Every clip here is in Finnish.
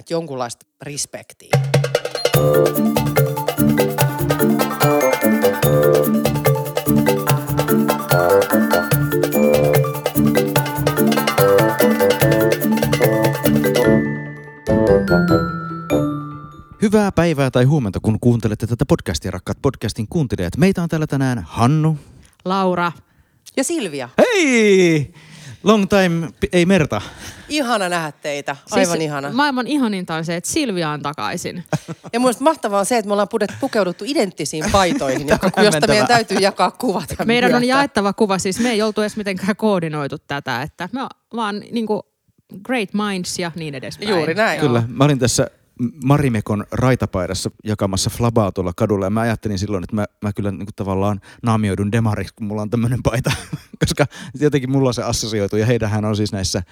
että jonkunlaista respektiä. Hyvää päivää tai huomenta, kun kuuntelette tätä podcastia, rakkaat podcastin kuuntelijat. Meitä on täällä tänään Hannu. Laura. Ja Silvia, Hei! Long time, ei merta. ihana nähdä teitä. Aivan siis ihana. Maailman ihaninta on se, että Silvia on takaisin. Ja mun mielestä mahtavaa on se, että me ollaan pudet- pukeuduttu identtisiin paitoihin, joka, josta meidän täytyy jakaa kuvat. Meidän on myötä. jaettava kuva, siis me ei oltu edes mitenkään koordinoitu tätä, että me vaan niinku great minds ja niin edespäin. Juuri näin. Kyllä, mä olin tässä Marimekon raitapaidassa jakamassa flabaa tuolla kadulla ja mä ajattelin silloin, että mä, mä kyllä niin kuin tavallaan naamioidun demariksi, kun mulla on tämmöinen paita, koska jotenkin mulla se assosioitu ja heidähän on siis näissä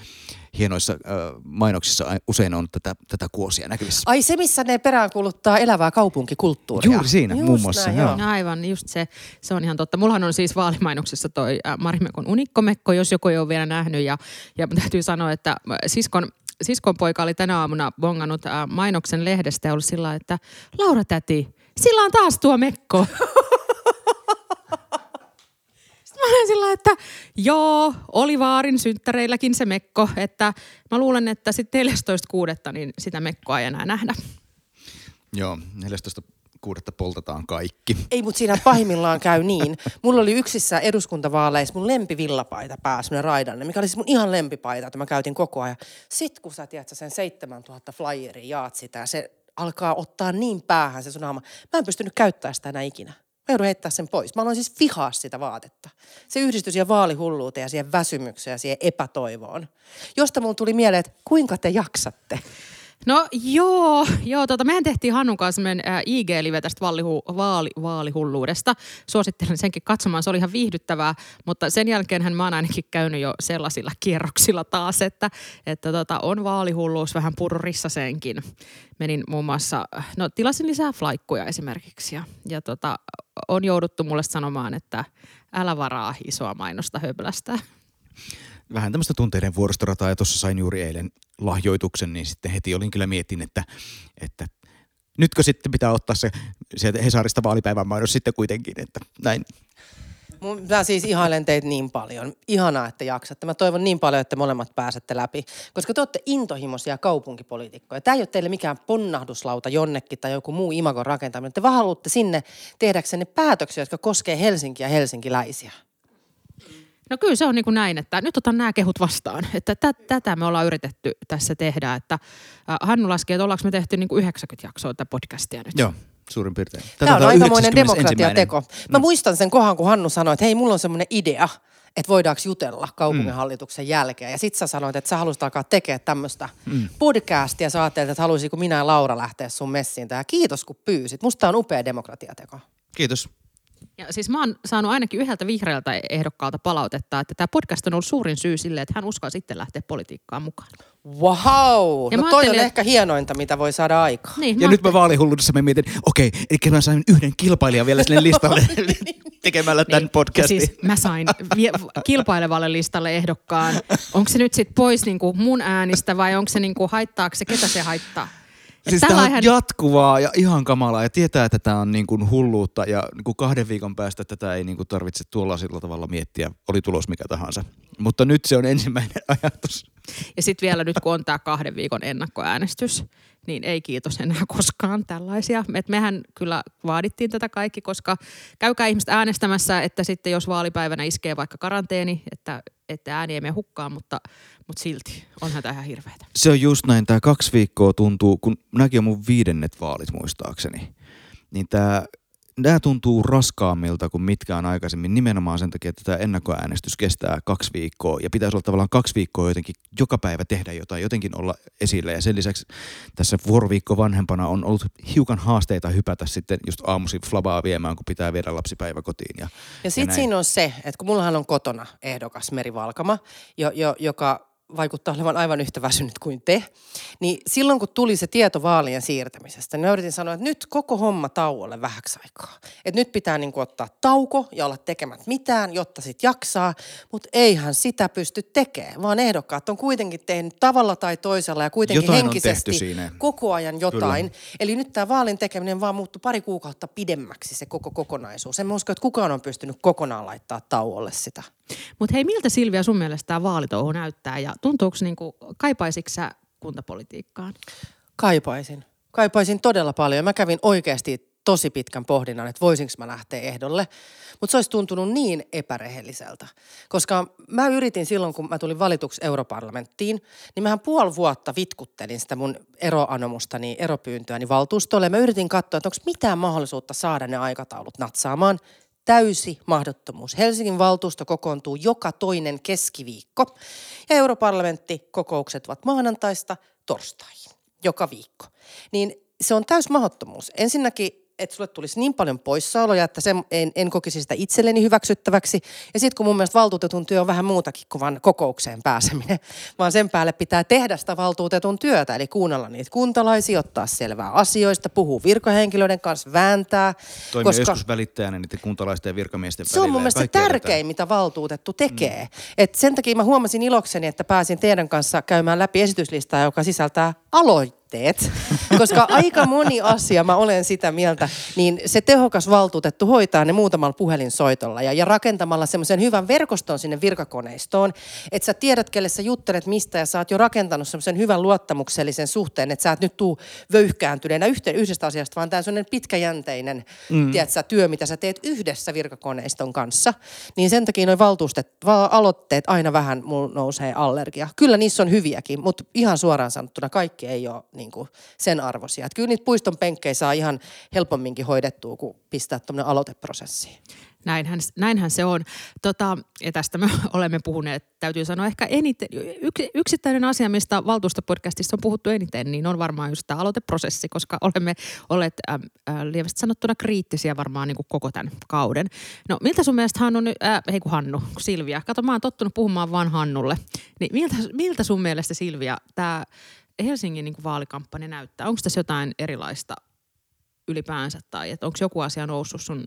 hienoissa äh, mainoksissa ai- usein on tätä, tätä kuosia näkyvissä. Ai se, missä ne peräänkuluttaa elävää kaupunkikulttuuria. Juuri siinä, muun muassa, näin, joo. No aivan, just se. Se on ihan totta. Mullahan on siis vaalimainoksessa toi Marimekon unikkomekko, jos joku ei ole vielä nähnyt. Ja, ja täytyy sanoa, että siskon, siskon poika oli tänä aamuna bongannut äh, mainoksen lehdestä ja ollut sillä että Laura täti, sillä on taas tuo mekko. Sitten mä olen sillä että joo, oli vaarin synttäreilläkin se mekko, että mä luulen, että sitten 14.6. niin sitä mekkoa ei enää nähdä. Joo, 14.6. poltetaan kaikki. Ei, mutta siinä pahimmillaan käy niin. Mulla oli yksissä eduskuntavaaleissa mun lempivillapaita päässä, semmoinen raidanne, mikä oli siis mun ihan lempipaita, että mä käytin koko ajan. Sitten kun sä tiedät, sä sen 7000 flyeria jaat sitä ja se alkaa ottaa niin päähän se sun naama. Mä en pystynyt käyttämään sitä enää ikinä. Mä joudun heittää sen pois. Mä aloin siis vihaa sitä vaatetta. Se yhdistyi siihen vaalihulluuteen ja siihen väsymykseen ja siihen epätoivoon. Josta mulla tuli mieleen, että kuinka te jaksatte? No joo, joo tota, mehän tehtiin Hannun kanssa äh, IG-live tästä vaalihu, vaali, vaalihulluudesta. Suosittelen senkin katsomaan, se oli ihan viihdyttävää, mutta sen jälkeen mä oon ainakin käynyt jo sellaisilla kierroksilla taas, että, että tota, on vaalihulluus vähän purrissa senkin. Menin muun muassa, no tilasin lisää flaikkuja esimerkiksi ja, ja tota, on jouduttu mulle sanomaan, että älä varaa isoa mainosta höplästä. vähän tämmöistä tunteiden vuoristorataa ja tuossa sain juuri eilen lahjoituksen, niin sitten heti olin kyllä mietin, että, että nytkö sitten pitää ottaa se sieltä Hesarista vaalipäivän mainos sitten kuitenkin, että näin. Mä siis ihailen teitä niin paljon. Ihanaa, että jaksatte. Mä toivon niin paljon, että molemmat pääsette läpi. Koska te olette intohimoisia kaupunkipoliitikkoja. Tämä ei ole teille mikään ponnahduslauta jonnekin tai joku muu imagon rakentaminen. Te vaan haluatte sinne tehdäksenne päätöksiä, jotka koskee Helsinkiä ja helsinkiläisiä. No kyllä se on niin kuin näin, että nyt otan nämä kehut vastaan. Että tä, tätä me ollaan yritetty tässä tehdä. Että Hannu laski, että ollaanko me tehty niin kuin 90 jaksoa tätä podcastia nyt. Joo, suurin piirtein. Tämä on Tätä aikamoinen 91. demokratiateko. Mä muistan sen kohan, kun Hannu sanoi, että hei, mulla on semmoinen idea, että voidaanko jutella kaupunginhallituksen jälkeen. Ja sit sä sanoit, että sä haluaisit alkaa tekemään tämmöistä mm. podcastia. Sä ajattelit, että haluaisiko minä ja Laura lähteä sun messiin tähän. Kiitos kun pyysit. Musta on upea demokratiateko. Kiitos. Ja siis mä oon saanut ainakin yhdeltä vihreältä ehdokkaalta palautetta, että tämä podcast on ollut suurin syy sille, että hän uskoo sitten lähteä politiikkaan mukaan. Wow! Ja no toi on ajattelin, ehkä hienointa, mitä voi saada aikaan. Niin, Ja mä nyt mä vaalihulluudessa mä mietin, okei, eli mä sain yhden kilpailijan vielä sinne listalle tekemällä tämän Niin, podcastin. ja Siis mä sain vie- kilpailevalle listalle ehdokkaan. Onko se nyt sitten pois niinku mun äänistä vai onko se niinku, haittaako se, ketä se haittaa? Siis tämä on eihän- jatkuvaa ja ihan kamalaa ja tietää, että tämä on niin kuin hulluutta ja niin kuin kahden viikon päästä tätä ei niin kuin tarvitse tuollaisella tavalla miettiä, oli tulos mikä tahansa. Mutta nyt se on ensimmäinen ajatus. Ja sitten vielä nyt, kun on tämä kahden viikon ennakkoäänestys, niin ei kiitos enää koskaan tällaisia. Et mehän kyllä vaadittiin tätä kaikki, koska käykää ihmiset äänestämässä, että sitten jos vaalipäivänä iskee vaikka karanteeni, että, että ääni ei mene hukkaan, mutta, mutta silti onhan tämä ihan hirveätä. Se on just näin, tämä kaksi viikkoa tuntuu, kun näkin on mun viidennet vaalit muistaakseni, niin tämä Nämä tuntuu raskaammilta kuin mitkään aikaisemmin nimenomaan sen takia, että tämä ennakkoäänestys kestää kaksi viikkoa ja pitäisi olla tavallaan kaksi viikkoa jotenkin joka päivä tehdä jotain, jotenkin olla esillä. Ja sen lisäksi tässä vuoroviikko vanhempana on ollut hiukan haasteita hypätä sitten just aamuisin flabaa viemään, kun pitää viedä lapsi päiväkotiin. Ja, Ja sitten siinä on se, että kun mullahan on kotona ehdokas Meri Valkama, jo, jo, joka vaikuttaa olevan aivan yhtä väsynyt kuin te. Niin silloin kun tuli se tieto vaalien siirtämisestä, niin mä yritin sanoa, että nyt koko homma tauolle vähäksi aikaa. Että nyt pitää niin kuin ottaa tauko ja olla tekemät mitään, jotta sit jaksaa. Mutta eihän sitä pysty tekemään, vaan ehdokkaat on kuitenkin tehnyt tavalla tai toisella ja kuitenkin Jotain henkisesti koko ajan jotain. Kyllä. Eli nyt tämä vaalin tekeminen vaan muuttui pari kuukautta pidemmäksi se koko kokonaisuus. En mä usko, että kukaan on pystynyt kokonaan laittaa tauolle sitä. Mutta hei, miltä Silvia sun mielestä tämä vaalitouhu näyttää ja tuntuuko niinku, kaipaisitko sä kuntapolitiikkaan? Kaipaisin. Kaipaisin todella paljon. Mä kävin oikeasti tosi pitkän pohdinnan, että voisinko mä lähteä ehdolle. Mutta se olisi tuntunut niin epärehelliseltä. Koska mä yritin silloin, kun mä tulin valituksi europarlamenttiin, niin mähän puoli vuotta vitkuttelin sitä mun eroanomustani, eropyyntöäni valtuustolle. Mä yritin katsoa, että onko mitään mahdollisuutta saada ne aikataulut natsaamaan. Täysi mahdottomuus. Helsingin valtuusto kokoontuu joka toinen keskiviikko ja europarlamentti kokoukset ovat maanantaista torstaihin joka viikko. Niin se on täys mahdottomuus. Ensinnäkin että sulle tulisi niin paljon poissaoloja, että sen en, en kokisi sitä itselleni hyväksyttäväksi. Ja sitten kun mun mielestä valtuutetun työ on vähän muutakin kuin vain kokoukseen pääseminen, vaan sen päälle pitää tehdä sitä valtuutetun työtä, eli kuunnella niitä kuntalaisia, ottaa selvää asioista, puhua virkahenkilöiden kanssa, vääntää. Toimii koska... joskus välittäjänä niiden kuntalaisten ja virkamiesten Se on mun mielestä tärkein, mitä valtuutettu tekee. Mm. Et sen takia mä huomasin ilokseni, että pääsin teidän kanssa käymään läpi esityslistaa, joka sisältää aloitteita tavoitteet, koska aika moni asia, mä olen sitä mieltä, niin se tehokas valtuutettu hoitaa ne muutamalla puhelinsoitolla ja, ja rakentamalla semmoisen hyvän verkoston sinne virkakoneistoon, että sä tiedät, kelle sä juttelet mistä ja sä oot jo rakentanut semmoisen hyvän luottamuksellisen suhteen, että sä et nyt tuu vöyhkääntyneenä yhteen, yhdestä asiasta, vaan tämä on semmoinen pitkäjänteinen mm. tiedätkö, työ, mitä sä teet yhdessä virkakoneiston kanssa. Niin sen takia noin valtuustet, va- aloitteet aina vähän mulla nousee allergia. Kyllä niissä on hyviäkin, mutta ihan suoraan sanottuna kaikki ei ole niin kuin sen arvoisia. Että kyllä niitä puiston penkkejä saa ihan helpomminkin hoidettua, kuin pistää tuommoinen aloiteprosessi. Näinhän, näinhän se on. Tota, ja tästä me olemme puhuneet, täytyy sanoa ehkä eniten, yks, yksittäinen asia, mistä valtuustopodcastissa on puhuttu eniten, niin on varmaan just tämä aloiteprosessi, koska olemme olleet äh, äh, lievästi sanottuna kriittisiä varmaan niin kuin koko tämän kauden. No miltä sun mielestä Hannu, äh, hei kun Hannu, Silvia, kato mä oon tottunut puhumaan vaan Hannulle, niin miltä, miltä sun mielestä Silvia tämä Helsingin niin kuin vaalikampanja näyttää? Onko tässä jotain erilaista ylipäänsä tai onko joku asia noussut sun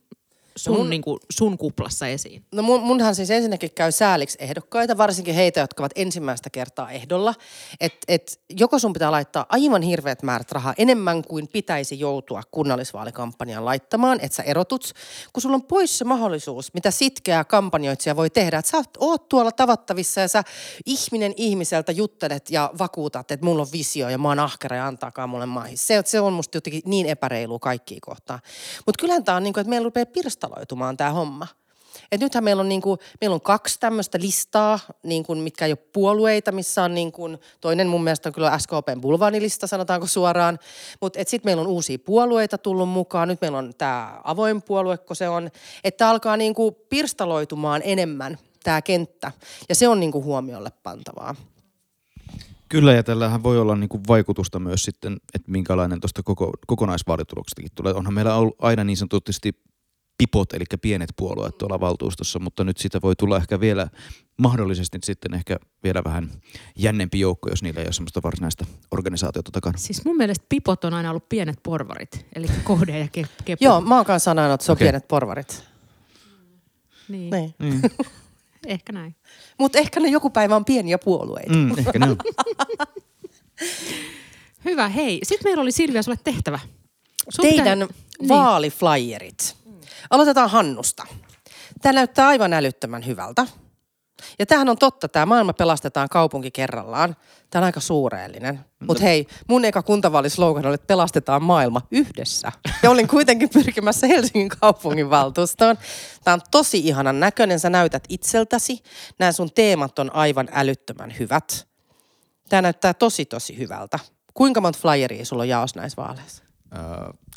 sun, mun, niin kuin, sun kuplassa esiin? No mun, munhan siis ensinnäkin käy sääliksi ehdokkaita, varsinkin heitä, jotka ovat ensimmäistä kertaa ehdolla. Että et joko sun pitää laittaa aivan hirveät määrät rahaa enemmän kuin pitäisi joutua kunnallisvaalikampanjaan laittamaan, että sä erotut, kun sulla on pois se mahdollisuus, mitä sitkeä kampanjoitsija voi tehdä. Että sä oot tuolla tavattavissa ja sä ihminen ihmiseltä juttelet ja vakuutat, että mulla on visio ja mä oon ahkera ja antaakaan mulle maihin. Se, se on musta jotenkin niin epäreilu kaikkiin kohtaan. Mutta kyllähän tää on niin kuin, että meillä rupeaa pirsta pirstaloitumaan tämä homma. Et nythän meillä on, niinku, meillä on kaksi tämmöistä listaa, niinku, mitkä ei ole puolueita, missä on niinku, toinen mun mielestä on kyllä SKPn bulvaanilista, sanotaanko suoraan. Mutta sitten meillä on uusia puolueita tullut mukaan. Nyt meillä on tämä avoin puolue, kun se on. Että alkaa niinku, pirstaloitumaan enemmän tämä kenttä. Ja se on niinku, huomiolle pantavaa. Kyllä, ja tällähän voi olla niin kuin vaikutusta myös sitten, että minkälainen tuosta koko, kokonaisvaalituloksestakin tulee. Onhan meillä ollut aina niin sanotusti pipot, eli pienet puolueet tuolla valtuustossa, mutta nyt sitä voi tulla ehkä vielä mahdollisesti sitten ehkä vielä vähän jännempi joukko, jos niillä ei ole semmoista varsinaista organisaatiota takana. Siis mun mielestä pipot on aina ollut pienet porvarit, eli KD ja Kepo. Joo, mä oon kanssa sanonut, että se on okay. pienet porvarit. Niin. niin. Mm. ehkä näin. Mutta ehkä ne joku päivä on pieniä puolueita. Mm, ehkä ne on. Hyvä, hei. Sitten meillä oli Silvia sulle tehtävä. Sun Teidän pitää... Niin. vaaliflyerit. Aloitetaan Hannusta. Tämä näyttää aivan älyttömän hyvältä. Ja tämähän on totta, tämä maailma pelastetaan kaupunki kerrallaan. Tämä on aika suureellinen. Mutta hei, mun eka kuntavaalislogan oli, että pelastetaan maailma yhdessä. Ja olin kuitenkin pyrkimässä Helsingin kaupungin valtuustoon. Tämä on tosi ihanan näköinen, sä näytät itseltäsi. Nämä sun teemat on aivan älyttömän hyvät. Tämä näyttää tosi tosi hyvältä. Kuinka monta flyeria sulla on jaos näissä vaaleissa?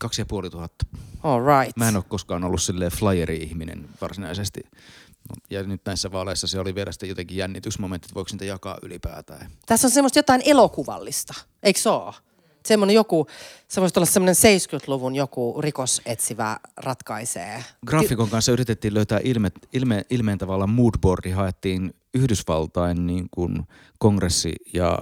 Kaksi ja puoli tuhatta. All right. Mä en ole koskaan ollut silleen flyeri-ihminen varsinaisesti. Ja nyt näissä vaaleissa se oli vielä sitten jotenkin jännitysmomentti, että voiko niitä jakaa ylipäätään. Tässä on semmoista jotain elokuvallista, eikö se ole? Semmoinen joku, se voisi olla semmoinen 70-luvun joku rikosetsivä ratkaisee. Graafikon kanssa yritettiin löytää ilme, ilme, ilmeen tavalla moodboardi, haettiin Yhdysvaltain niin kuin kongressi- ja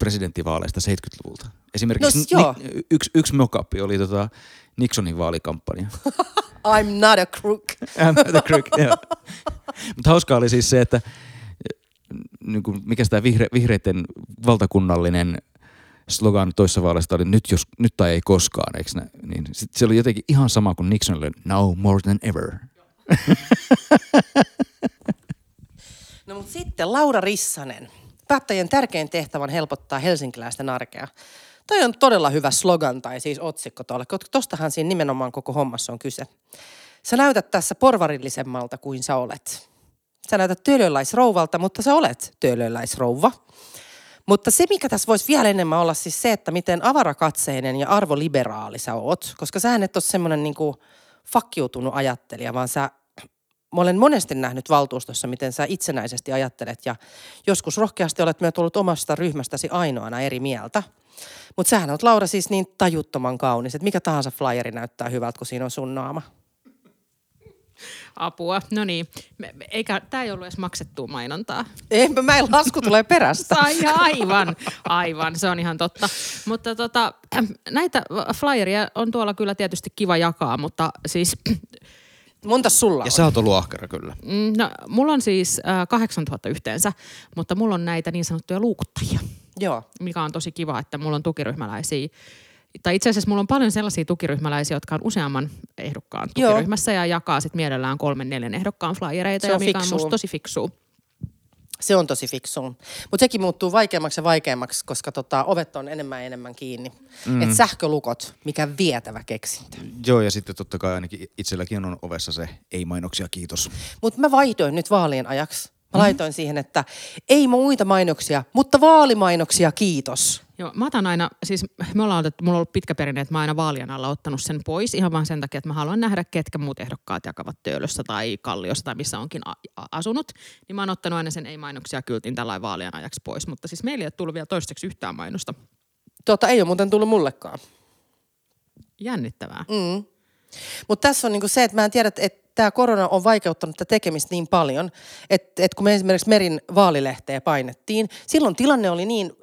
presidenttivaaleista 70-luvulta. Esimerkiksi No, joo. Ni, yksi, yksi mockup oli tota Nixonin vaalikampanja. I'm not a crook. I'm the crook, joo. Mutta hauskaa oli siis se, että niin kuin, mikä sitä vihre, vihreiden valtakunnallinen slogan toissa vaaleista oli nyt, jos, nyt tai ei koskaan, eikö nä? Niin sit se oli jotenkin ihan sama kuin Nixonille, now more than ever. No mutta sitten Laura Rissanen. Päättäjien tärkein tehtävä on helpottaa helsinkiläisten arkea. Toi on todella hyvä slogan tai siis otsikko tuolle, koska tostahan siinä nimenomaan koko hommassa on kyse. Sä näytät tässä porvarillisemmalta kuin sä olet. Sä näytät töölöläisrouvalta, mutta sä olet töölöläisrouva. Mutta se, mikä tässä voisi vielä enemmän olla siis se, että miten avarakatseinen ja arvoliberaali sä oot. Koska sähän et ole semmoinen niinku fakkiutunut ajattelija, vaan sä mä olen monesti nähnyt valtuustossa, miten sä itsenäisesti ajattelet ja joskus rohkeasti olet myös ollut omasta ryhmästäsi ainoana eri mieltä. Mutta sähän oot Laura siis niin tajuttoman kaunis, että mikä tahansa flyeri näyttää hyvältä, kun siinä on sun naama. Apua. No niin. Eikä, tämä ei ollut edes maksettua mainontaa. Enpä mä en lasku tulee perästä. Ai, aivan, aivan, se on ihan totta. Mutta tota, näitä flyeria on tuolla kyllä tietysti kiva jakaa, mutta siis, Monta sulla Ja on? sä oot ollut ahkera kyllä. mm, no, mulla on siis äh, 8000 yhteensä, mutta mulla on näitä niin sanottuja luukuttajia, Joo. mikä on tosi kiva, että mulla on tukiryhmäläisiä. Tai itse asiassa mulla on paljon sellaisia tukiryhmäläisiä, jotka on useamman ehdokkaan Joo. tukiryhmässä ja jakaa sitten mielellään kolmen, neljän ehdokkaan flyereita, Se ja on mikä on fiksua. musta tosi fiksua. Se on tosi fiksu. Mutta sekin muuttuu vaikeammaksi ja vaikeammaksi, koska tota, ovet on enemmän ja enemmän kiinni. Mm. Et sähkölukot, mikä vietävä keksintö. Joo, ja sitten totta kai ainakin itselläkin on ovessa se ei-mainoksia, kiitos. Mutta mä vaihdoin nyt vaalien ajaksi. Mä laitoin siihen, että ei muita mainoksia, mutta vaalimainoksia, kiitos. Joo, mä otan aina, siis me ollaan otettu, mulla on ollut pitkä perinne, että mä aina vaalien alla ottanut sen pois ihan vaan sen takia, että mä haluan nähdä, ketkä muut ehdokkaat jakavat Töölössä tai Kalliossa tai missä onkin a- asunut. Niin mä oon ottanut aina sen ei-mainoksia kyltin tällä vaalien ajaksi pois, mutta siis meillä ei ole tullut vielä toistaiseksi yhtään mainosta. Tota, ei ole muuten tullut mullekaan. Jännittävää. Mm. Mutta tässä on niinku se, että mä en tiedä, että, tämä korona on vaikeuttanut tätä tekemistä niin paljon, että, että kun me esimerkiksi Merin vaalilehteä painettiin, silloin tilanne oli niin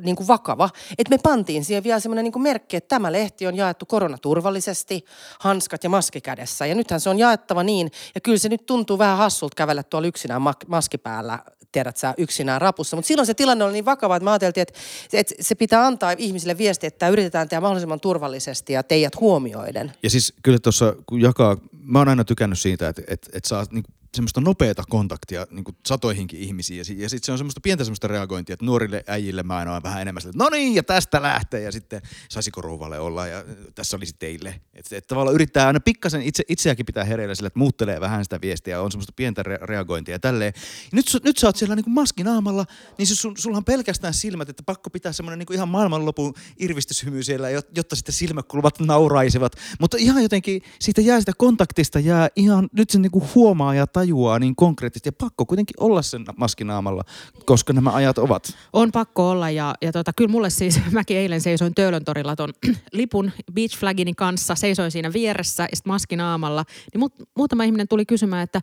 niin kuin vakava, että me pantiin siihen vielä semmoinen niin merkki, että tämä lehti on jaettu koronaturvallisesti, hanskat ja maski kädessä. Ja nythän se on jaettava niin, ja kyllä se nyt tuntuu vähän hassulta kävellä tuolla yksinään maski päällä, tiedät sä, yksinään rapussa. Mutta silloin se tilanne oli niin vakava, että me ajateltiin, että, että se pitää antaa ihmisille viesti, että yritetään tehdä mahdollisimman turvallisesti ja teidät huomioiden. Ja siis kyllä tuossa, kun jakaa, mä oon aina tykännyt siitä, että, että, että saa niinku semmoista nopeata kontaktia niinku satoihinkin ihmisiin. Ja, si- ja sitten se on semmoista pientä semmoista reagointia, että nuorille äijille mä aina vähän enemmän sille, no niin, ja tästä lähtee. Ja sitten saisiko rouvalle olla, ja tässä olisi teille. Että et tavallaan yrittää aina pikkasen itse, itseäkin pitää hereillä sille, että muuttelee vähän sitä viestiä, on semmoista pientä re- reagointia ja tälleen. Ja nyt, nyt sä oot siellä niinku maskinaamalla, niin se sun, sulla on pelkästään silmät, että pakko pitää semmoinen niinku ihan maailmanlopun irvistyshymy siellä, jot- jotta sitten silmäkulmat nauraisivat. Mutta ihan jotenkin siitä jää sitä kontaktista, jää ihan, nyt se niinku huomaa ja tajuaa niin konkreettisesti. Ja pakko kuitenkin olla sen maskinaamalla, koska nämä ajat ovat. On pakko olla ja, ja tota, kyllä mulle siis, mäkin eilen seisoin Töölön torilla ton lipun beach flagini kanssa, seisoin siinä vieressä ja sitten maskin aamalla, niin mut, muutama ihminen tuli kysymään, että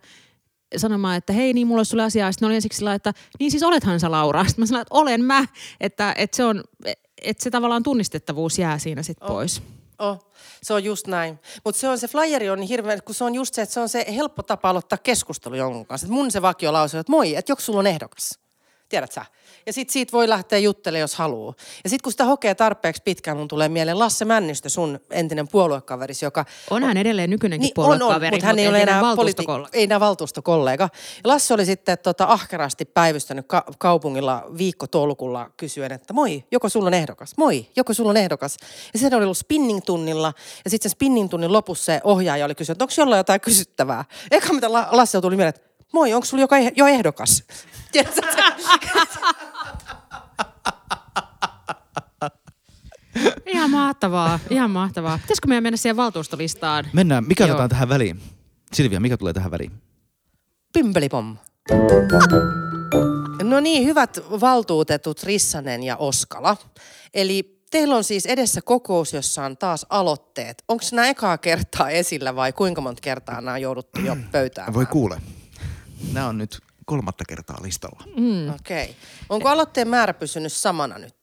sanomaan, että hei niin mulla olisi sulle asiaa. Sitten ne oli ensiksi sillä, että niin siis olethan sä Laura. Sitten mä sanoin, että olen mä, että, että se on, että se tavallaan tunnistettavuus jää siinä sitten pois. Oh, se on just näin. Mutta se on se flyeri on niin hirveän, kun se on just se, että se on se helppo tapa aloittaa keskustelu jonkun kanssa. Et mun se vakio lause on, että moi, että joku sulla on ehdokas. Tiedät sä? Ja sit siitä voi lähteä juttelemaan, jos haluaa. Ja sit kun sitä hokee tarpeeksi pitkään, mun tulee mieleen Lasse Männistö, sun entinen puoluekaverisi, joka... On hän edelleen nykyinenkin Niin, on, on, puoluekaveri, mutta hän ei ole enää, politi- valtuustokollega. ei enää valtuustokollega. Ja Lasse oli sitten tota, ahkerasti päivystänyt ka- kaupungilla viikko tolkulla kysyen, että moi, joko sulla on ehdokas? Moi, joko sulla on ehdokas? Ja sen oli ollut spinning-tunnilla ja sitten sen spinning-tunnin lopussa se ohjaaja oli kysynyt, että onko jollain jotain kysyttävää? Eka mitä La- Lasse tuli mieleen, että moi, onko sulla joka eh- jo ehdokas? Ihan mahtavaa, ihan mahtavaa. Pitäisikö meidän mennä siihen valtuustolistaan? Mennään, mikä Joo. otetaan tähän väliin? Silvia, mikä tulee tähän väliin? Pimpelipom. No niin, hyvät valtuutetut Rissanen ja Oskala. Eli teillä on siis edessä kokous, jossa on taas aloitteet. Onko nämä ekaa kertaa esillä vai kuinka monta kertaa nämä on jouduttu jo pöytään? Voi kuule. Nämä on nyt kolmatta kertaa listalla. Mm. Okei. Okay. Onko aloitteen määrä pysynyt samana nyt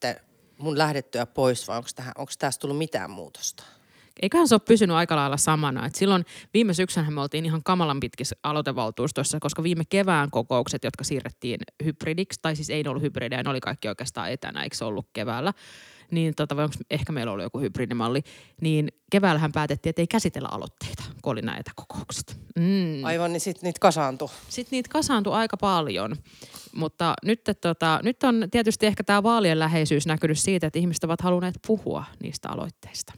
mun lähdettyä pois vai onko, tähän, onko tässä tullut mitään muutosta? eiköhän se ole pysynyt aika lailla samana. Et silloin viime syksynä me oltiin ihan kamalan pitkissä aloitevaltuustossa, koska viime kevään kokoukset, jotka siirrettiin hybridiksi, tai siis ei ollut hybridejä, ne oli kaikki oikeastaan etänä, eikö se ollut keväällä, niin tota, vai onko ehkä meillä ollut joku hybridimalli, niin keväällähän päätettiin, että ei käsitellä aloitteita, kun oli nämä etäkokoukset. Mm. Aivan, niin sitten niitä kasaantui. Sitten niitä kasaantui aika paljon, mutta nyt, tota, nyt on tietysti ehkä tämä vaalien läheisyys näkynyt siitä, että ihmiset ovat halunneet puhua niistä aloitteista.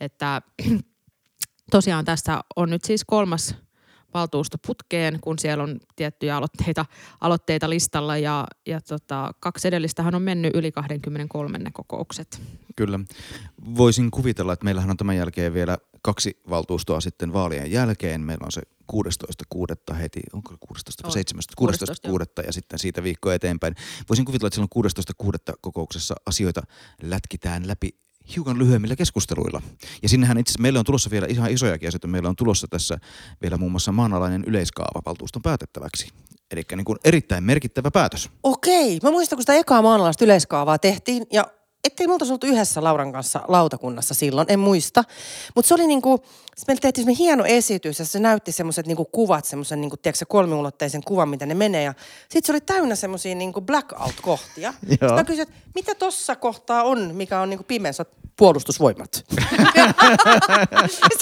Että tosiaan tässä on nyt siis kolmas valtuusto putkeen, kun siellä on tiettyjä aloitteita, aloitteita listalla ja, ja tota, kaksi edellistähän on mennyt yli 23 ne kokoukset. Kyllä. Voisin kuvitella, että meillähän on tämän jälkeen vielä kaksi valtuustoa sitten vaalien jälkeen. Meillä on se 16.6. heti, onko 16. 17. 16. 6. ja sitten siitä viikko eteenpäin. Voisin kuvitella, että silloin 16.6. kokouksessa asioita lätkitään läpi hiukan lyhyemmillä keskusteluilla. Ja sinnehän itse meillä on tulossa vielä ihan isojakin asioita. Meillä on tulossa tässä vielä muun muassa maanalainen yleiskaava valtuuston päätettäväksi. Eli niin kuin erittäin merkittävä päätös. Okei. Mä muistan, kun sitä ekaa maanalaista yleiskaavaa tehtiin ja ettei me oltu yhdessä Lauran kanssa lautakunnassa silloin, en muista. Mutta se oli niinku, meillä tehtiin hieno esitys ja se näytti semmoiset niinku kuvat, semmoisen niinku, tiedätkö, kolmiulotteisen kuvan, mitä ne menee. Ja sitten se oli täynnä semmoisia niinku blackout-kohtia. sitten mä kysyin, että mitä tossa kohtaa on, mikä on niinku pimeässä puolustusvoimat.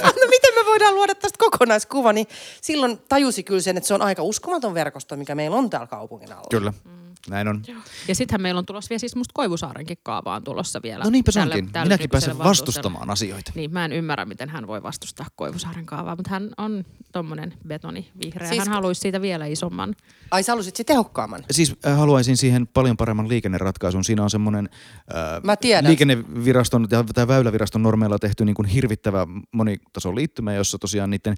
no miten me voidaan luoda tästä kokonaiskuva, niin silloin tajusi kyllä sen, että se on aika uskomaton verkosto, mikä meillä on täällä kaupungin alla. Kyllä. Mm. Näin on. Ja sittenhän meillä on tulossa vielä siis musta Koivusaarenkin kaavaan tulossa vielä. No niinpä se onkin. Tälle Minäkin pääsen vastustamaan asioita. Niin, mä en ymmärrä, miten hän voi vastustaa Koivusaaren kaavaa, mutta hän on tommonen betoni vihreä. Siis... Hän haluaisi siitä vielä isomman. Ai sä haluaisit tehokkaamman? Siis äh, haluaisin siihen paljon paremman liikenneratkaisun. Siinä on semmoinen äh, liikenneviraston ja väyläviraston normeilla tehty niin kuin hirvittävä monitason liittymä, jossa tosiaan niiden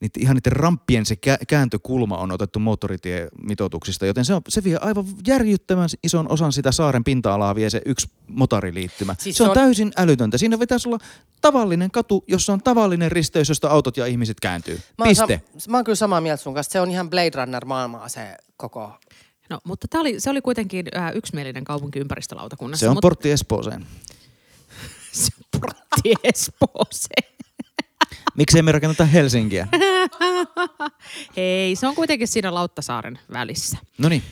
niiden, ihan niiden ramppien se kääntökulma on otettu moottoritiemitoituksista, joten se, on, se vie aivan järjyttävän ison osan sitä saaren pinta-alaa vie se yksi motoriliittymä. Siis se on, on täysin älytöntä. Siinä pitäisi olla tavallinen katu, jossa on tavallinen risteys, josta autot ja ihmiset kääntyy. Mä Piste. Sam- mä oon kyllä samaa mieltä sun kanssa. Se on ihan Blade Runner-maailmaa se koko No, mutta tää oli, se oli kuitenkin äh, yksimielinen kaupunkiympäristölautakunnassa. Se on mutta... portti Espooseen. se on portti Espooseen. Miksei me rakenneta Helsinkiä? Hei, se on kuitenkin siinä Lauttasaaren välissä. No niin.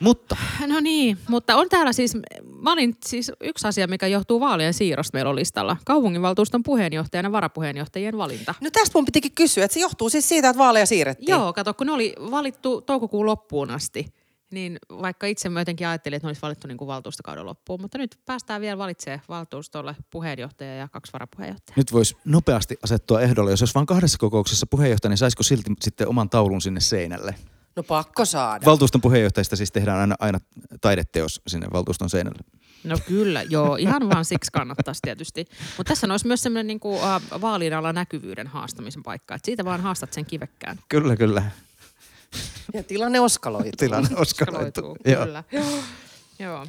Mutta. No niin, mutta on täällä siis, mä olin siis yksi asia, mikä johtuu vaalien siirrosta meillä on listalla. Kaupunginvaltuuston puheenjohtajan ja varapuheenjohtajien valinta. No tästä mun pitikin kysyä, että se johtuu siis siitä, että vaaleja siirrettiin. Joo, kato, kun ne oli valittu toukokuun loppuun asti niin vaikka itse mä jotenkin ajattelin, että ne olisi valittu niin kuin valtuustokauden loppuun, mutta nyt päästään vielä valitsemaan valtuustolle puheenjohtaja ja kaksi varapuheenjohtajaa. Nyt voisi nopeasti asettua ehdolle, jos olisi vain kahdessa kokouksessa puheenjohtaja, niin saisiko silti sitten oman taulun sinne seinälle? No pakko saada. Valtuuston puheenjohtajista siis tehdään aina, aina taideteos sinne valtuuston seinälle. No kyllä, joo. Ihan vaan siksi kannattaisi tietysti. Mutta tässä olisi myös semmoinen niin kuin, uh, vaalin alla näkyvyyden haastamisen paikka. Että siitä vaan haastat sen kivekkään. Kyllä, kyllä. Ja tilanne oskaloituu. Tilanne oskaloituu, Kyllä. Joo.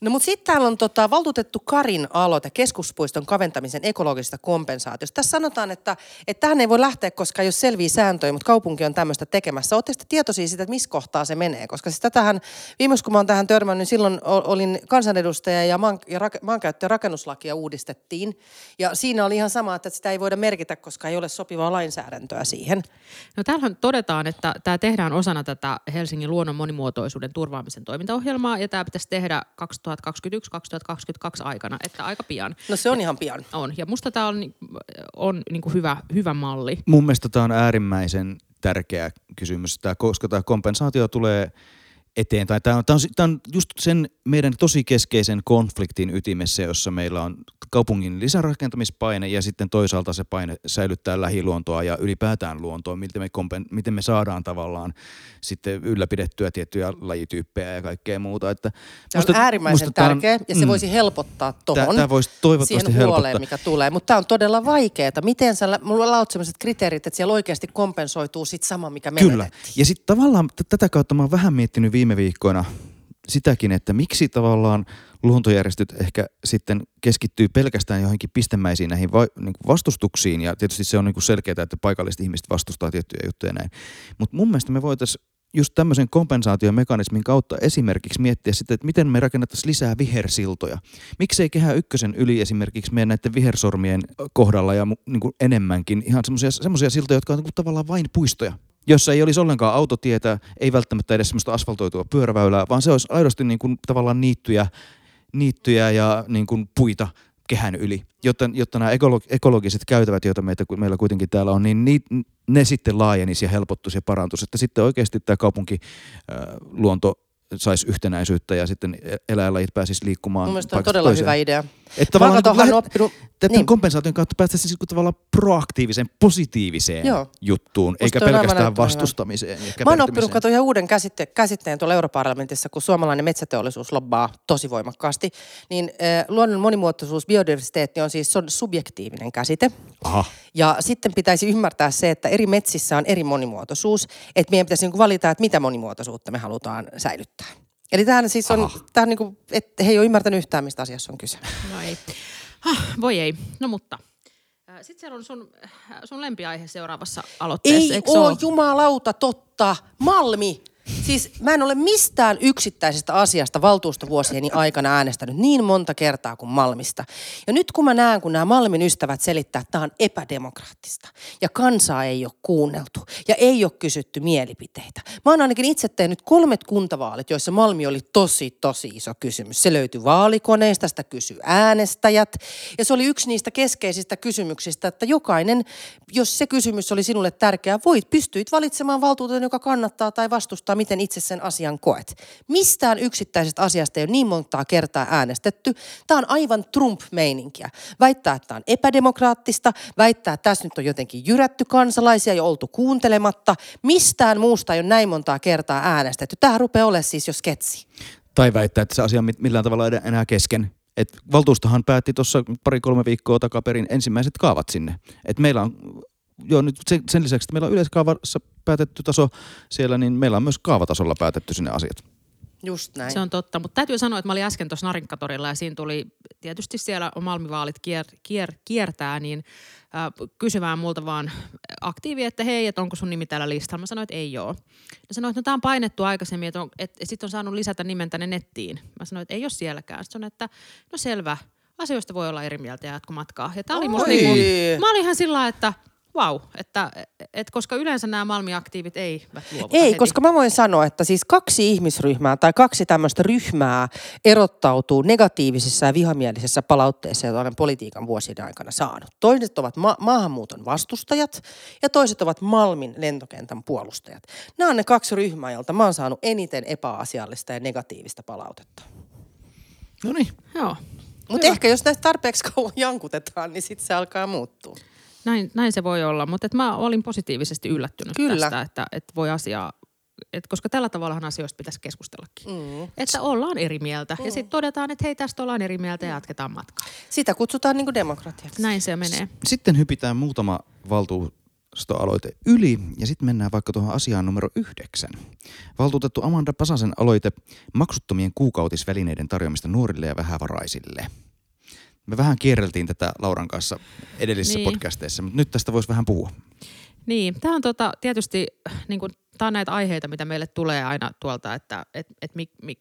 No mutta sitten täällä on tota, valtuutettu Karin aloite keskuspuiston kaventamisen ekologisesta kompensaatiosta. Tässä sanotaan, että, että tähän ei voi lähteä, koska ole selviä sääntöjä, mutta kaupunki on tämmöistä tekemässä. Oletteko te tietoisia siitä, että missä kohtaa se menee? Koska siis tätähän, viimeis kun mä oon tähän törmännyt, niin silloin olin kansanedustaja ja, maan, ja rak, maankäyttö- ja rakennuslakia uudistettiin. Ja siinä oli ihan sama, että sitä ei voida merkitä, koska ei ole sopivaa lainsäädäntöä siihen. No täällähän todetaan, että tämä tehdään osana tätä Helsingin luonnon monimuotoisuuden turvaamisen toimintaohjelmaa ja tämä pitäisi tehdä 2000 2021-2022 aikana, että aika pian. No se on ihan pian. On, ja musta tämä on, on niin kuin hyvä, hyvä malli. Mun mielestä tämä on äärimmäisen tärkeä kysymys, tää, koska tämä kompensaatio tulee eteen. Tai tämä on, tämä, on, tämä on just sen meidän tosi keskeisen konfliktin ytimessä, jossa meillä on kaupungin lisärakentamispaine ja sitten toisaalta se paine säilyttää lähiluontoa ja ylipäätään luontoa, miten me, kompen, miten me saadaan tavallaan sitten ylläpidettyä tiettyjä lajityyppejä ja kaikkea muuta. Että se musta, on äärimmäisen musta tärkeä on, ja se mm, voisi helpottaa tuohon tämä voisi toivottavasti siihen huoleen, mikä tulee. Mutta tämä on todella vaikeaa. Miten sä, mulla on sellaiset kriteerit, että siellä oikeasti kompensoituu sit sama, mikä menetettiin. Kyllä. Ja sitten tavallaan t- tätä kautta mä oon vähän miettinyt viime viikkoina sitäkin, että miksi tavallaan luontojärjestöt ehkä sitten keskittyy pelkästään johonkin pistemäisiin näihin va, niin vastustuksiin, ja tietysti se on niin selkeää, että paikalliset ihmiset vastustaa tiettyjä juttuja näin. Mutta mun mielestä me voitaisiin just tämmöisen kompensaatiomekanismin kautta esimerkiksi miettiä sitä, että miten me rakennettaisiin lisää vihersiltoja. Miksei kehä ykkösen yli esimerkiksi meidän näiden vihersormien kohdalla ja niin kuin enemmänkin ihan semmoisia siltoja, jotka on niin kuin tavallaan vain puistoja jossa ei olisi ollenkaan autotietä, ei välttämättä edes semmoista asfaltoitua pyöräväylää, vaan se olisi aidosti niin kuin tavallaan niittyjä, niittyjä ja niin kuin puita kehän yli, jotta, jotta nämä ekologiset käytävät, joita meitä, meillä kuitenkin täällä on, niin ni, ne sitten laajenisi ja helpottuisi ja parantuisi, että sitten oikeasti tämä kaupunkiluonto saisi yhtenäisyyttä ja sitten e-, eläinlajit pääsisi liikkumaan Mun mielestä on todella toiseen. hyvä idea. Että tavallaan niin lähet, oppinut... Tämän niin. kompensaation kautta päästäisiin siis tavallaan proaktiiviseen, positiiviseen Joo. juttuun, Musta eikä pelkästään vastustamiseen. Mä oon oppinut kato ihan uuden käsitte- käsitteen tuolla europarlamentissa, kun suomalainen metsäteollisuus lobbaa tosi voimakkaasti. Niin äh, luonnon monimuotoisuus, biodiversiteetti on siis on subjektiivinen käsite. Aha. Ja sitten pitäisi ymmärtää se, että eri metsissä on eri monimuotoisuus. Että meidän pitäisi niinku valita, että mitä monimuotoisuutta me halutaan säilyttää. Eli tämähän siis on, tämähän niin kuin, että he ei ole ymmärtänyt yhtään, mistä asiassa on kyse. No ei. Huh, voi ei. No mutta. Sitten siellä on sun, sun lempiaihe seuraavassa aloitteessa. Ei ole jumalauta totta. Malmi. Siis mä en ole mistään yksittäisestä asiasta valtuustovuosieni aikana äänestänyt niin monta kertaa kuin Malmista. Ja nyt kun mä näen, kun nämä Malmin ystävät selittää, että tämä on epädemokraattista ja kansaa ei ole kuunneltu ja ei ole kysytty mielipiteitä. Mä oon ainakin itse tehnyt kolmet kuntavaalit, joissa Malmi oli tosi, tosi iso kysymys. Se löytyi vaalikoneista, sitä kysyi äänestäjät ja se oli yksi niistä keskeisistä kysymyksistä, että jokainen, jos se kysymys oli sinulle tärkeä, voit, pystyit valitsemaan valtuutetun, joka kannattaa tai vastustaa miten itse sen asian koet. Mistään yksittäisestä asiasta ei ole niin montaa kertaa äänestetty. Tämä on aivan Trump-meininkiä. Väittää, että tämä on epädemokraattista, väittää, että tässä nyt on jotenkin jyrätty kansalaisia ja oltu kuuntelematta. Mistään muusta ei ole näin montaa kertaa äänestetty. Tämä rupeaa olemaan siis jo sketsi. Tai väittää, että se asia millään tavalla enää kesken. Et valtuustohan päätti tuossa pari-kolme viikkoa takaperin ensimmäiset kaavat sinne. Et meillä on joo, nyt sen, sen lisäksi, että meillä on yleiskaavassa päätetty taso siellä, niin meillä on myös kaavatasolla päätetty sinne asiat. Just näin. Se on totta, mutta täytyy sanoa, että mä olin äsken tuossa Narinkatorilla ja siinä tuli tietysti siellä Malmivaalit kier, kier, kiertää, niin äh, kysyvään multa vaan aktiivi, että hei, että onko sun nimi täällä listalla. Mä sanoin, että ei ole. Ne sanoi, että no, tämä on painettu aikaisemmin, että, että, että sitten on saanut lisätä nimen tänne nettiin. Mä sanoin, että ei ole sielläkään. Sitten sanoin, että no selvä, asioista voi olla eri mieltä ja matkaa. Ja tää oli musta niin kuin, mä olin ihan sillä että – Vau, että et koska yleensä nämä Malmi-aktiivit ei luovuta Ei, heti. koska mä voin sanoa, että siis kaksi ihmisryhmää tai kaksi tämmöistä ryhmää erottautuu negatiivisissa ja vihamielisessä palautteessa, joita olen politiikan vuosien aikana saanut. Toiset ovat ma- maahanmuuton vastustajat ja toiset ovat Malmin lentokentän puolustajat. Nämä on ne kaksi ryhmää, joilta mä oon saanut eniten epäasiallista ja negatiivista palautetta. No niin. Joo. Mutta ehkä jos näistä tarpeeksi kauan jankutetaan, niin sitten se alkaa muuttua. Näin, näin se voi olla, mutta et mä olin positiivisesti yllättynyt Kyllä. tästä, että, että voi asiaa et koska tällä tavallahan asioista pitäisi keskustellakin. Mm. Että ollaan eri mieltä mm. ja sitten todetaan, että hei tästä ollaan eri mieltä ja jatketaan matkaa. Sitä kutsutaan niin demokratiaksi. Näin se menee. Sitten hypitään muutama valtuustoaloite yli ja sitten mennään vaikka tuohon asiaan numero yhdeksän. Valtuutettu Amanda Pasasen aloite maksuttomien kuukautisvälineiden tarjoamista nuorille ja vähävaraisille – me vähän kierreltiin tätä Lauran kanssa edellisissä niin. podcasteissa, mutta nyt tästä voisi vähän puhua. Niin, tämä on tota, tietysti niin kuin tämä on näitä aiheita, mitä meille tulee aina tuolta, että et, et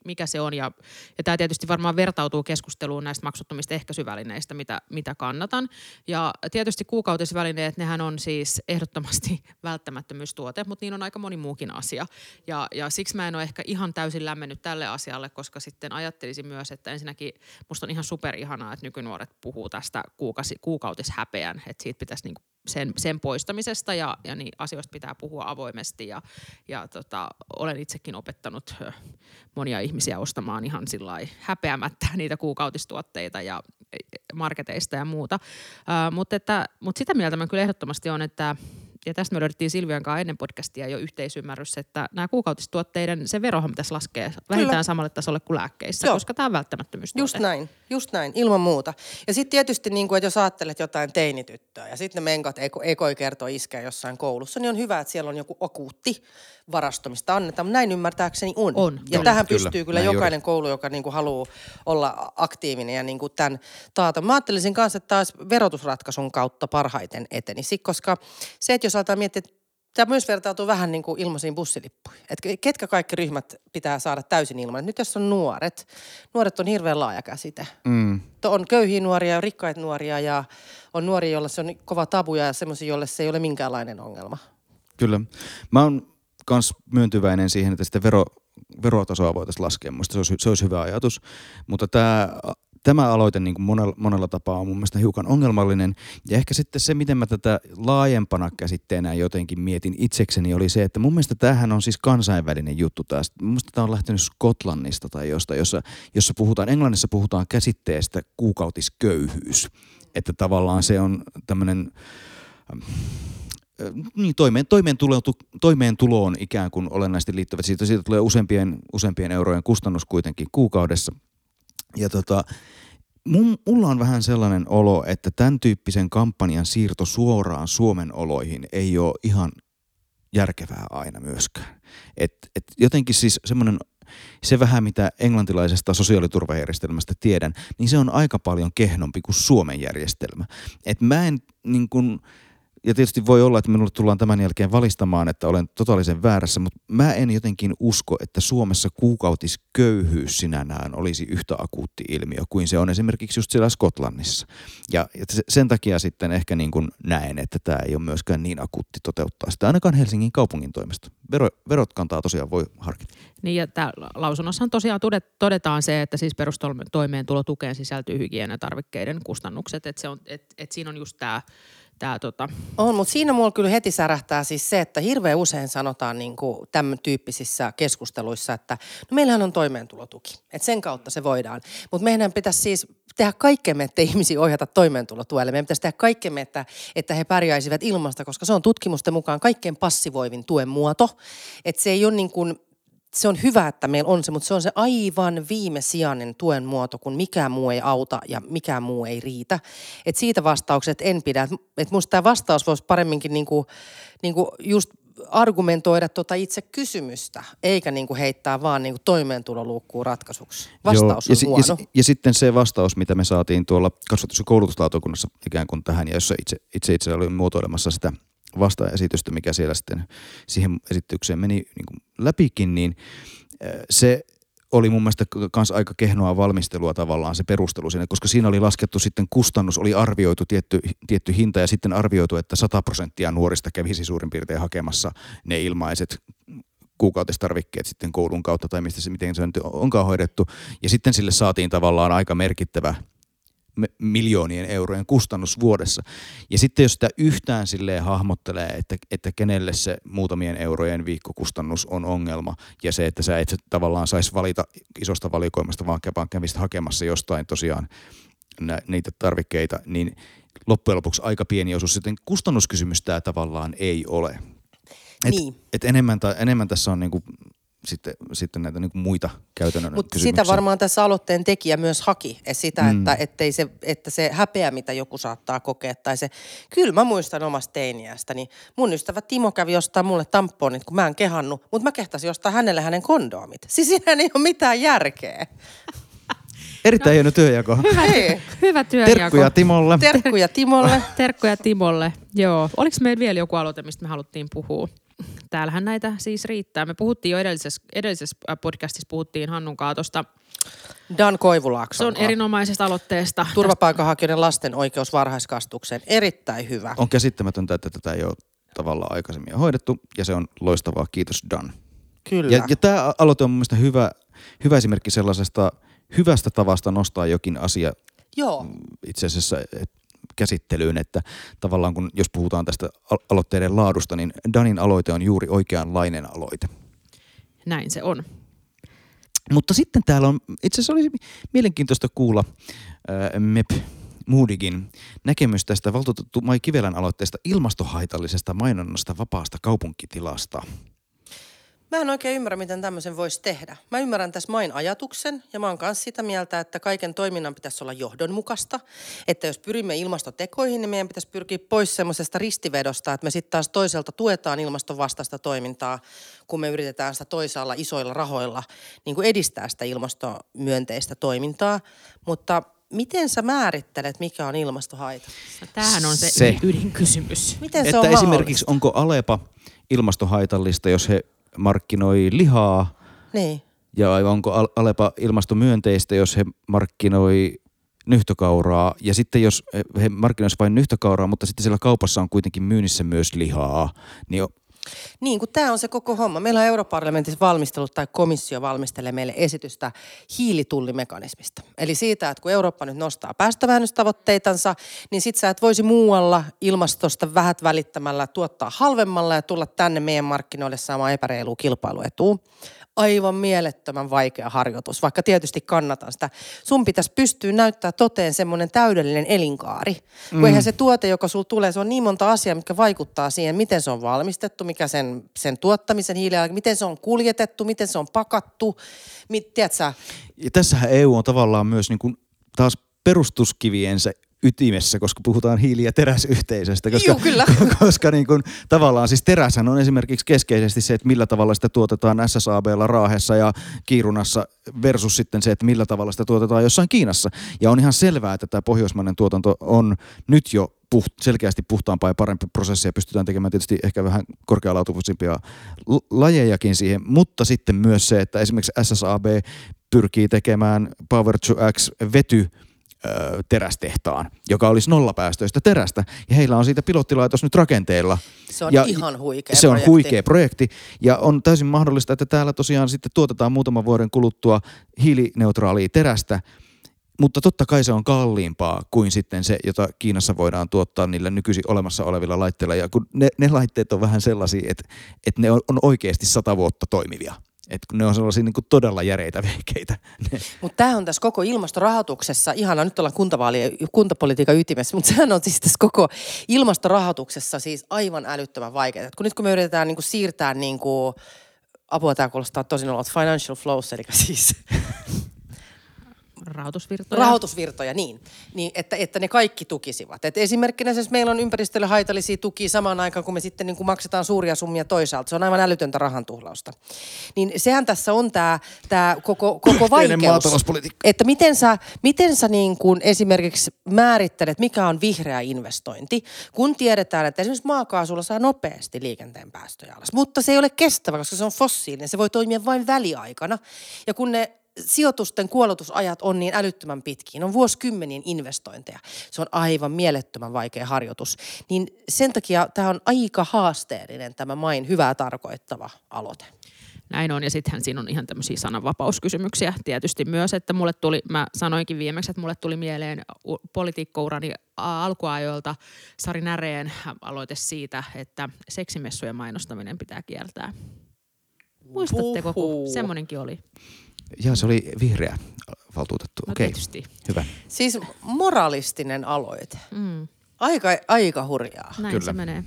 mikä se on. Ja, ja tämä tietysti varmaan vertautuu keskusteluun näistä maksuttomista ehkäisyvälineistä, mitä, mitä kannatan. Ja tietysti kuukautisvälineet, nehän on siis ehdottomasti välttämättömyystuote, mutta niin on aika moni muukin asia. Ja, ja siksi mä en ole ehkä ihan täysin lämmennyt tälle asialle, koska sitten ajattelisin myös, että ensinnäkin musta on ihan superihanaa, että nykynuoret puhuu tästä kuukausi, kuukautishäpeän, että siitä pitäisi niinku sen, sen poistamisesta ja, ja niin asioista pitää puhua avoimesti ja, ja tota, olen itsekin opettanut monia ihmisiä ostamaan ihan häpeämättä niitä kuukautistuotteita ja marketeista ja muuta. Mutta, mutta sitä mieltä mä kyllä ehdottomasti on, että Ja tästä me löydettiin Silvian kanssa ennen podcastia jo yhteisymmärrys, että nämä kuukautistuotteiden, se verohan pitäisi laskea vähintään Kyllä. samalle tasolle kuin lääkkeissä, Joo. koska tämä on välttämättömyystuote. Just näin, just näin, ilman muuta. Ja sitten tietysti, niin kuin, että jos ajattelet jotain teinityttöä ja sitten ne menkat eko, ekoi kertoo iskeä jossain koulussa, niin on hyvä, että siellä on joku akuutti varasto, mistä annetaan. Mutta näin ymmärtääkseni on. On, ja kyllä. tähän Kyllä, pystyy kyllä näin jokainen koulu, joka niin kuin haluaa olla aktiivinen ja niin kuin tämän taata. Mä ajattelisin kanssa, että taas verotusratkaisun kautta parhaiten etenisi, koska se, että jos aletaan miettiä, että Tämä myös vertautuu vähän niin kuin ilmaisiin bussilippuihin. Että ketkä kaikki ryhmät pitää saada täysin ilman. Nyt jos on nuoret, nuoret on hirveän laaja käsite. Mm. On köyhiä nuoria ja rikkaita nuoria ja on nuoria, joilla se on kova tabuja ja semmoisia, joille se ei ole minkäänlainen ongelma. Kyllä. Mä oon kans myöntyväinen siihen, että sitä vero, verotasoa voitaisiin laskea. Musta se olisi, se olisi hyvä ajatus. Mutta tämä, tämä aloite niin kuin monella, monella tapaa on mun mielestä hiukan ongelmallinen. Ja ehkä sitten se, miten mä tätä laajempana käsitteenä jotenkin mietin itsekseni, oli se, että mun mielestä tämähän on siis kansainvälinen juttu taas. Mun mielestä tämä on lähtenyt Skotlannista tai jostain, jossa, jossa puhutaan, Englannissa puhutaan käsitteestä kuukautisköyhyys. Että tavallaan se on tämmöinen niin, toimeen, toimeentulo, toimeentuloon ikään kuin olennaisesti liittyvät. Siitä, siitä tulee useampien, useampien eurojen kustannus kuitenkin kuukaudessa. Ja tota, mun, mulla on vähän sellainen olo, että tämän tyyppisen kampanjan siirto suoraan Suomen oloihin ei ole ihan järkevää aina myöskään. Et, et jotenkin siis semmoinen, se vähän mitä englantilaisesta sosiaaliturvajärjestelmästä tiedän, niin se on aika paljon kehnompi kuin Suomen järjestelmä. Et mä en niin kuin, ja tietysti voi olla, että minulle tullaan tämän jälkeen valistamaan, että olen totaalisen väärässä, mutta mä en jotenkin usko, että Suomessa kuukautisköyhyys sinänään olisi yhtä akuutti ilmiö kuin se on esimerkiksi just siellä Skotlannissa. Ja ja se- sen takia sitten ehkä niin kuin näen, että tämä ei ole myöskään niin akuutti toteuttaa sitä, ainakaan Helsingin kaupungin toimesta. Vero, verot kantaa tosiaan voi harkita. Niin ja tää lausunnossahan tosiaan todet- todetaan se, että siis perustoimeentulotukeen sisältyy hygieniatarvikkeiden kustannukset, että et, et siinä on just tämä tää, tota, On, mutta siinä mulla kyllä heti särähtää siis se, että hirveän usein sanotaan niin kuin tämän tyyppisissä keskusteluissa, että no meillähän on toimeentulotuki, että sen kautta se voidaan. Mutta meidän pitäisi siis tehdä kaikkemme, että ihmisiä ohjata toimeentulotuelle. Meidän pitäisi tehdä kaikkemme, että, että he pärjäisivät ilmasta, koska se on tutkimusten mukaan kaikkein passivoivin tuen muoto. Että se ei ole niin kuin se on hyvä, että meillä on se, mutta se on se aivan viimesijainen tuen muoto, kun mikään muu ei auta ja mikään muu ei riitä. Et siitä vastaukset en pidä. Et- Et musta tämä vastaus voisi paremminkin niinku, niinku just argumentoida tuota itse kysymystä, eikä niinku heittää vaan niinku toimeentuloluukkuun ratkaisuksi. Vastaus Joo, ja, on si- huono. ja, si- ja sitten se vastaus, mitä me saatiin tuolla kasvatus- ja koulutuslautakunnassa ikään kuin tähän, ja jossa itse itse, itse olin muotoilemassa sitä vastaesitystä, mikä siellä sitten siihen esitykseen meni niin kuin läpikin, niin äh, se oli mun mielestä myös aika kehnoa valmistelua tavallaan se perustelu siinä, koska siinä oli laskettu sitten kustannus, oli arvioitu tietty, tietty hinta ja sitten arvioitu, että 100 prosenttia nuorista kävisi suurin piirtein hakemassa ne ilmaiset kuukautistarvikkeet sitten koulun kautta tai mistä se, miten se nyt onkaan hoidettu. Ja sitten sille saatiin tavallaan aika merkittävä me- miljoonien eurojen kustannus vuodessa. Ja sitten jos sitä yhtään silleen hahmottelee, että, että kenelle se muutamien eurojen viikkokustannus on ongelma ja se, että sä et tavallaan saisi valita isosta valikoimasta, vaan, kä- vaan kävisit hakemassa jostain tosiaan nä, niitä tarvikkeita, niin loppujen lopuksi aika pieni osuus. Sitten kustannuskysymys tämä tavallaan ei ole. Et, Niin. et enemmän, ta, enemmän tässä on niinku sitten, sitten näitä niinku muita käytännön Mutta sitä varmaan tässä aloitteen tekijä myös haki, et sitä, Mm. että, ettei se, että se häpeä, mitä joku saattaa kokea, tai se, kyllä mä muistan omasta teiniästä, niin mun ystävä Timo kävi ostaa mulle tamponit, kun mä en kehannut, mutta mä kehtasin ostaa hänelle hänen kondoomit. Siis siinä ei ole mitään järkeä. Erittäin hieno työjako. Ei. hyvä työjako. Terkkuja Timolle. Terkkuja Timolle. Terkkuja Timolle. Joo. Oliko meillä vielä joku aloite, mistä me haluttiin puhua? Täällähän näitä siis riittää. Me puhuttiin jo edellisessä, edellisessä äh, podcastissa, puhuttiin Hannun kaatosta. Dan Koivulaakso. Se on erinomaisesta aloitteesta. Turvapaikanhakijoiden lasten oikeus varhaiskastukseen. Erittäin hyvä. On käsittämätöntä, että tätä ei ole tavallaan aikaisemmin hoidettu ja se on loistavaa. Kiitos Dan. Kyllä. Ja, ja tämä aloite on mun mielestä hyvä, hyvä esimerkki sellaisesta hyvästä tavasta nostaa jokin asia Joo. itse asiassa et, käsittelyyn, että tavallaan kun jos puhutaan tästä al- aloitteiden laadusta, niin Danin aloite on juuri oikeanlainen aloite. Näin se on. Mutta sitten täällä on, itse asiassa olisi mielenkiintoista kuulla ää, MEP Moodigin näkemys tästä valtuutettu Mai Kivelän aloitteesta ilmastohaitallisesta mainonnasta vapaasta kaupunkitilasta. Mä en oikein ymmärrä, miten tämmöisen voisi tehdä. Mä ymmärrän tässä main ajatuksen ja mä oon myös sitä mieltä, että kaiken toiminnan pitäisi olla johdonmukaista. Että jos pyrimme ilmastotekoihin, niin meidän pitäisi pyrkiä pois semmoisesta ristivedosta, että me sitten taas toiselta tuetaan ilmastonvastaista toimintaa, kun me yritetään sitä toisaalla isoilla rahoilla niin kuin edistää sitä ilmastomyönteistä toimintaa. Mutta miten sä määrittelet, mikä on ilmastohaita? Tämähän on se, Se. ydinkysymys. Miten se Että on esimerkiksi mahdollista? onko Alepa ilmastohaitallista, jos he markkinoi lihaa, Niin. ja onko Al- Alepa ilmastomyönteistä, jos he markkinoi nyhtökauraa, ja sitten jos he markkinoisivat vain nyhtökauraa, mutta sitten siellä kaupassa on kuitenkin myynnissä myös lihaa, niin Niin, kun tämä on se koko homma. Meillä on europarlamentissa valmistelut tai komissio valmistelee meille esitystä hiilitullimekanismista. Eli siitä, että kun Eurooppa nyt nostaa päästövähennystavoitteitansa, niin sit sä et voisi muualla ilmastosta vähät välittämällä tuottaa halvemmalla ja tulla tänne meidän markkinoille saamaan epäreilua kilpailuetua. Aivan mielettömän vaikea harjoitus, vaikka tietysti kannatan sitä. Sun pitäisi pystyä näyttää toteen semmoinen täydellinen elinkaari. Kun eihän se tuote, joka sulla tulee, se on niin monta asiaa, mikä vaikuttaa siihen, miten se on valmistettu, mikä sen, sen tuottamisen hiilijalanjälki, miten se on kuljetettu, miten se on pakattu. Mit, tiedätkö? Ja tässähän EU on tavallaan myös niin kuin taas perustuskiviensä ytimessä, koska puhutaan hiili- ja teräsyhteisöstä. Koska, Juu, kyllä. koska niin kuin, tavallaan siis teräshän on esimerkiksi keskeisesti se, että millä tavalla sitä tuotetaan SSABlla Raahessa ja Kiirunassa versus sitten se, että millä tavalla sitä tuotetaan jossain Kiinassa. Ja on ihan selvää, että tämä pohjoismainen tuotanto on nyt jo puht, selkeästi puhtaampaa ja parempi prosessi ja pystytään tekemään tietysti ehkä vähän korkealaatuisempia l- lajejakin siihen, mutta sitten myös se, että esimerkiksi SSAB pyrkii tekemään Power to X vety ö, terästehtaan, joka olisi nollapäästöistä terästä. Ja heillä on siitä pilottilaitos nyt rakenteilla. Se on ja ihan huikea Se on projekti. huikea projekti. Ja on täysin mahdollista, että täällä tosiaan sitten tuotetaan muutaman vuoden kuluttua hiilineutraalia terästä, mutta totta kai se on kalliimpaa kuin sitten se, jota Kiinassa voidaan tuottaa niillä nykyisin olemassa olevilla laitteilla. Ja kun ne, ne laitteet on vähän sellaisia, että, että ne on, on oikeasti sata vuotta toimivia. Kun ne on sellaisia niin kuin todella järeitä vehkeitä. Ne, Mutta tämä on tässä koko ilmastorahoituksessa, ihana nyt ollaan kuntavaalien, kuntapolitiikan ytimessä, mutta sehän on siis tässä koko ilmastorahoituksessa siis aivan älyttömän vaikeaa. Et Kun nyt kun me yritetään niinku siirtää niinku, apua tämä kuulostaa tosi nololta, financial flows, eli siis Rahoitusvirtoja. rahoitusvirtoja, niin, niin että, että ne kaikki tukisivat. Et esimerkkinä siis meillä on ympäristölle haitallisia tukia samaan aikaan, kun me sitten niin kuin maksetaan suuria summia toisaalta. Se on aivan älytöntä rahantuhlausta. Niin sehän tässä on tämä tää koko, koko vaikeus. Että miten sä, miten sä niin kuin esimerkiksi määrittelet, mikä on vihreä investointi, kun tiedetään, että esimerkiksi maakaasulla saa nopeasti liikenteen päästöjä alas. Mutta se ei ole kestävä, koska se on fossiilinen. Se voi toimia vain väliaikana. Ja kun ne sijoitusten kuoletusajat on niin älyttömän pitkiä, ne on vuosikymmenien investointeja. Se on aivan mielettömän vaikea harjoitus. Niin sen takia tämä on aika haasteellinen tämä main hyvää tarkoittava aloite. Näin on, ja sittenhän siinä on ihan tämmöisiä sananvapauskysymyksiä tietysti myös, että mulle tuli, mä sanoinkin viimeksi, että mulle tuli mieleen politiikkourani alkuajoilta Sari Näreen aloite siitä, että seksimessujen mainostaminen pitää kieltää. Muistatteko, kun semmoinenkin oli? Ja se oli vihreä valtuutettu. No Okei, tietysti. hyvä. Siis moralistinen aloite. Mm. Aika, aika hurjaa. Näin Kyllä. se menee.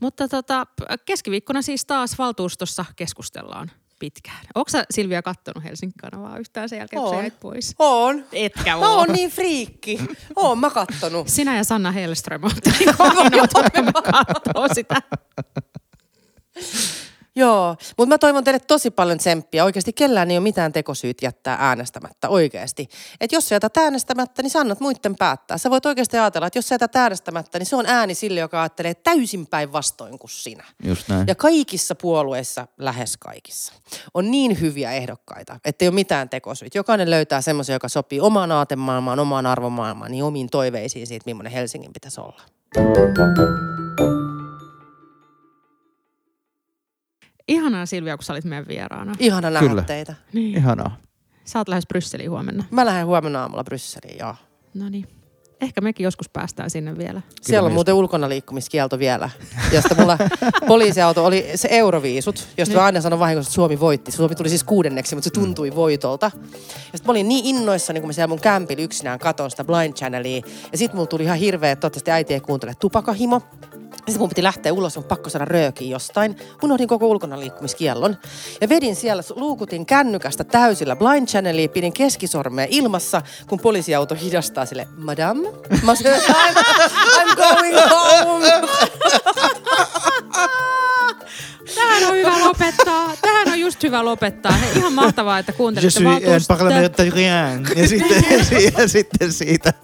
Mutta tota, keskiviikkona siis taas valtuustossa keskustellaan pitkään. Onko sä Silvia kattonut Helsingin kanavaa yhtään sen jälkeen, kun sä jäit pois? On. Etkä Mä oo. oon niin friikki. Oon mä kattonut. Sinä ja Sanna Hellström niinku ainoat, jotka katsoo sitä. Joo, mutta mä toivon teille tosi paljon tsemppiä. Oikeasti kellään ei ole mitään tekosyyt jättää äänestämättä oikeasti. Et jos sä jätät äänestämättä, niin sä annat muiden päättää. Sä voit oikeasti ajatella, että jos sä jätät äänestämättä, niin se on ääni sille, joka ajattelee täysin päinvastoin kuin sinä. Just näin. Ja kaikissa puolueissa, lähes kaikissa, on niin hyviä ehdokkaita, että ei ole mitään tekosyitä. Jokainen löytää semmoisen, joka sopii omaan aatemaailmaan, omaan arvomaailmaan, niin omiin toiveisiin siitä, millainen Helsingin pitäisi olla. Ihanaa Silvia, kun sä olit meidän vieraana. Ihana nähdä Kyllä. teitä. Niin. Ihanaa. Sä oot lähes Brysseliin huomenna. Mä lähden huomenna aamulla Brysseliin, joo. No niin. ehkä mekin joskus päästään sinne vielä. Siellä on muuten ulkona liikkumiskielto vielä, josta mulla poliisiauto oli se Euroviisut, josta mä aina sanon vahingossa, että Suomi voitti. Suomi tuli siis kuudenneksi, mutta se tuntui voitolta. Ja sitten mä olin niin innoissani, kun mä siellä mun kämpillä yksinään katon sitä Blind Channelia. Ja sitten mulla tuli ihan hirveä, että toivottavasti äiti ei kuuntele tupakahimo. Sitten mun piti lähteä ulos, mun pakko saada röökiä jostain. Unohdin koko ulkona liikkumiskiellon. Ja vedin siellä, luukutin kännykästä täysillä blind channelia, pidin keskisormea ilmassa, kun poliisiauto hidastaa sille, madam, mä sanoin, I'm, I'm going home. Tähän on hyvä lopettaa. Tähän on just hyvä lopettaa. Hei, ihan mahtavaa, että Je kuuntelitte suis parlementarien. Ja sitten, ja sitten siitä.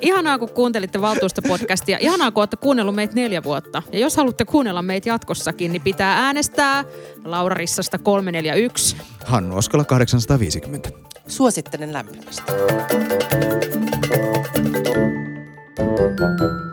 Ihanaa, kun kuuntelitte valtuustopodcastia. Ihanaa, kun olette kuunnellut meitä neljä vuotta. Ja jos haluatte kuunnella meitä jatkossakin, niin pitää äänestää Laura Rissasta 341. Hannu Oskola 850. Suosittelen lämpimästi. Thank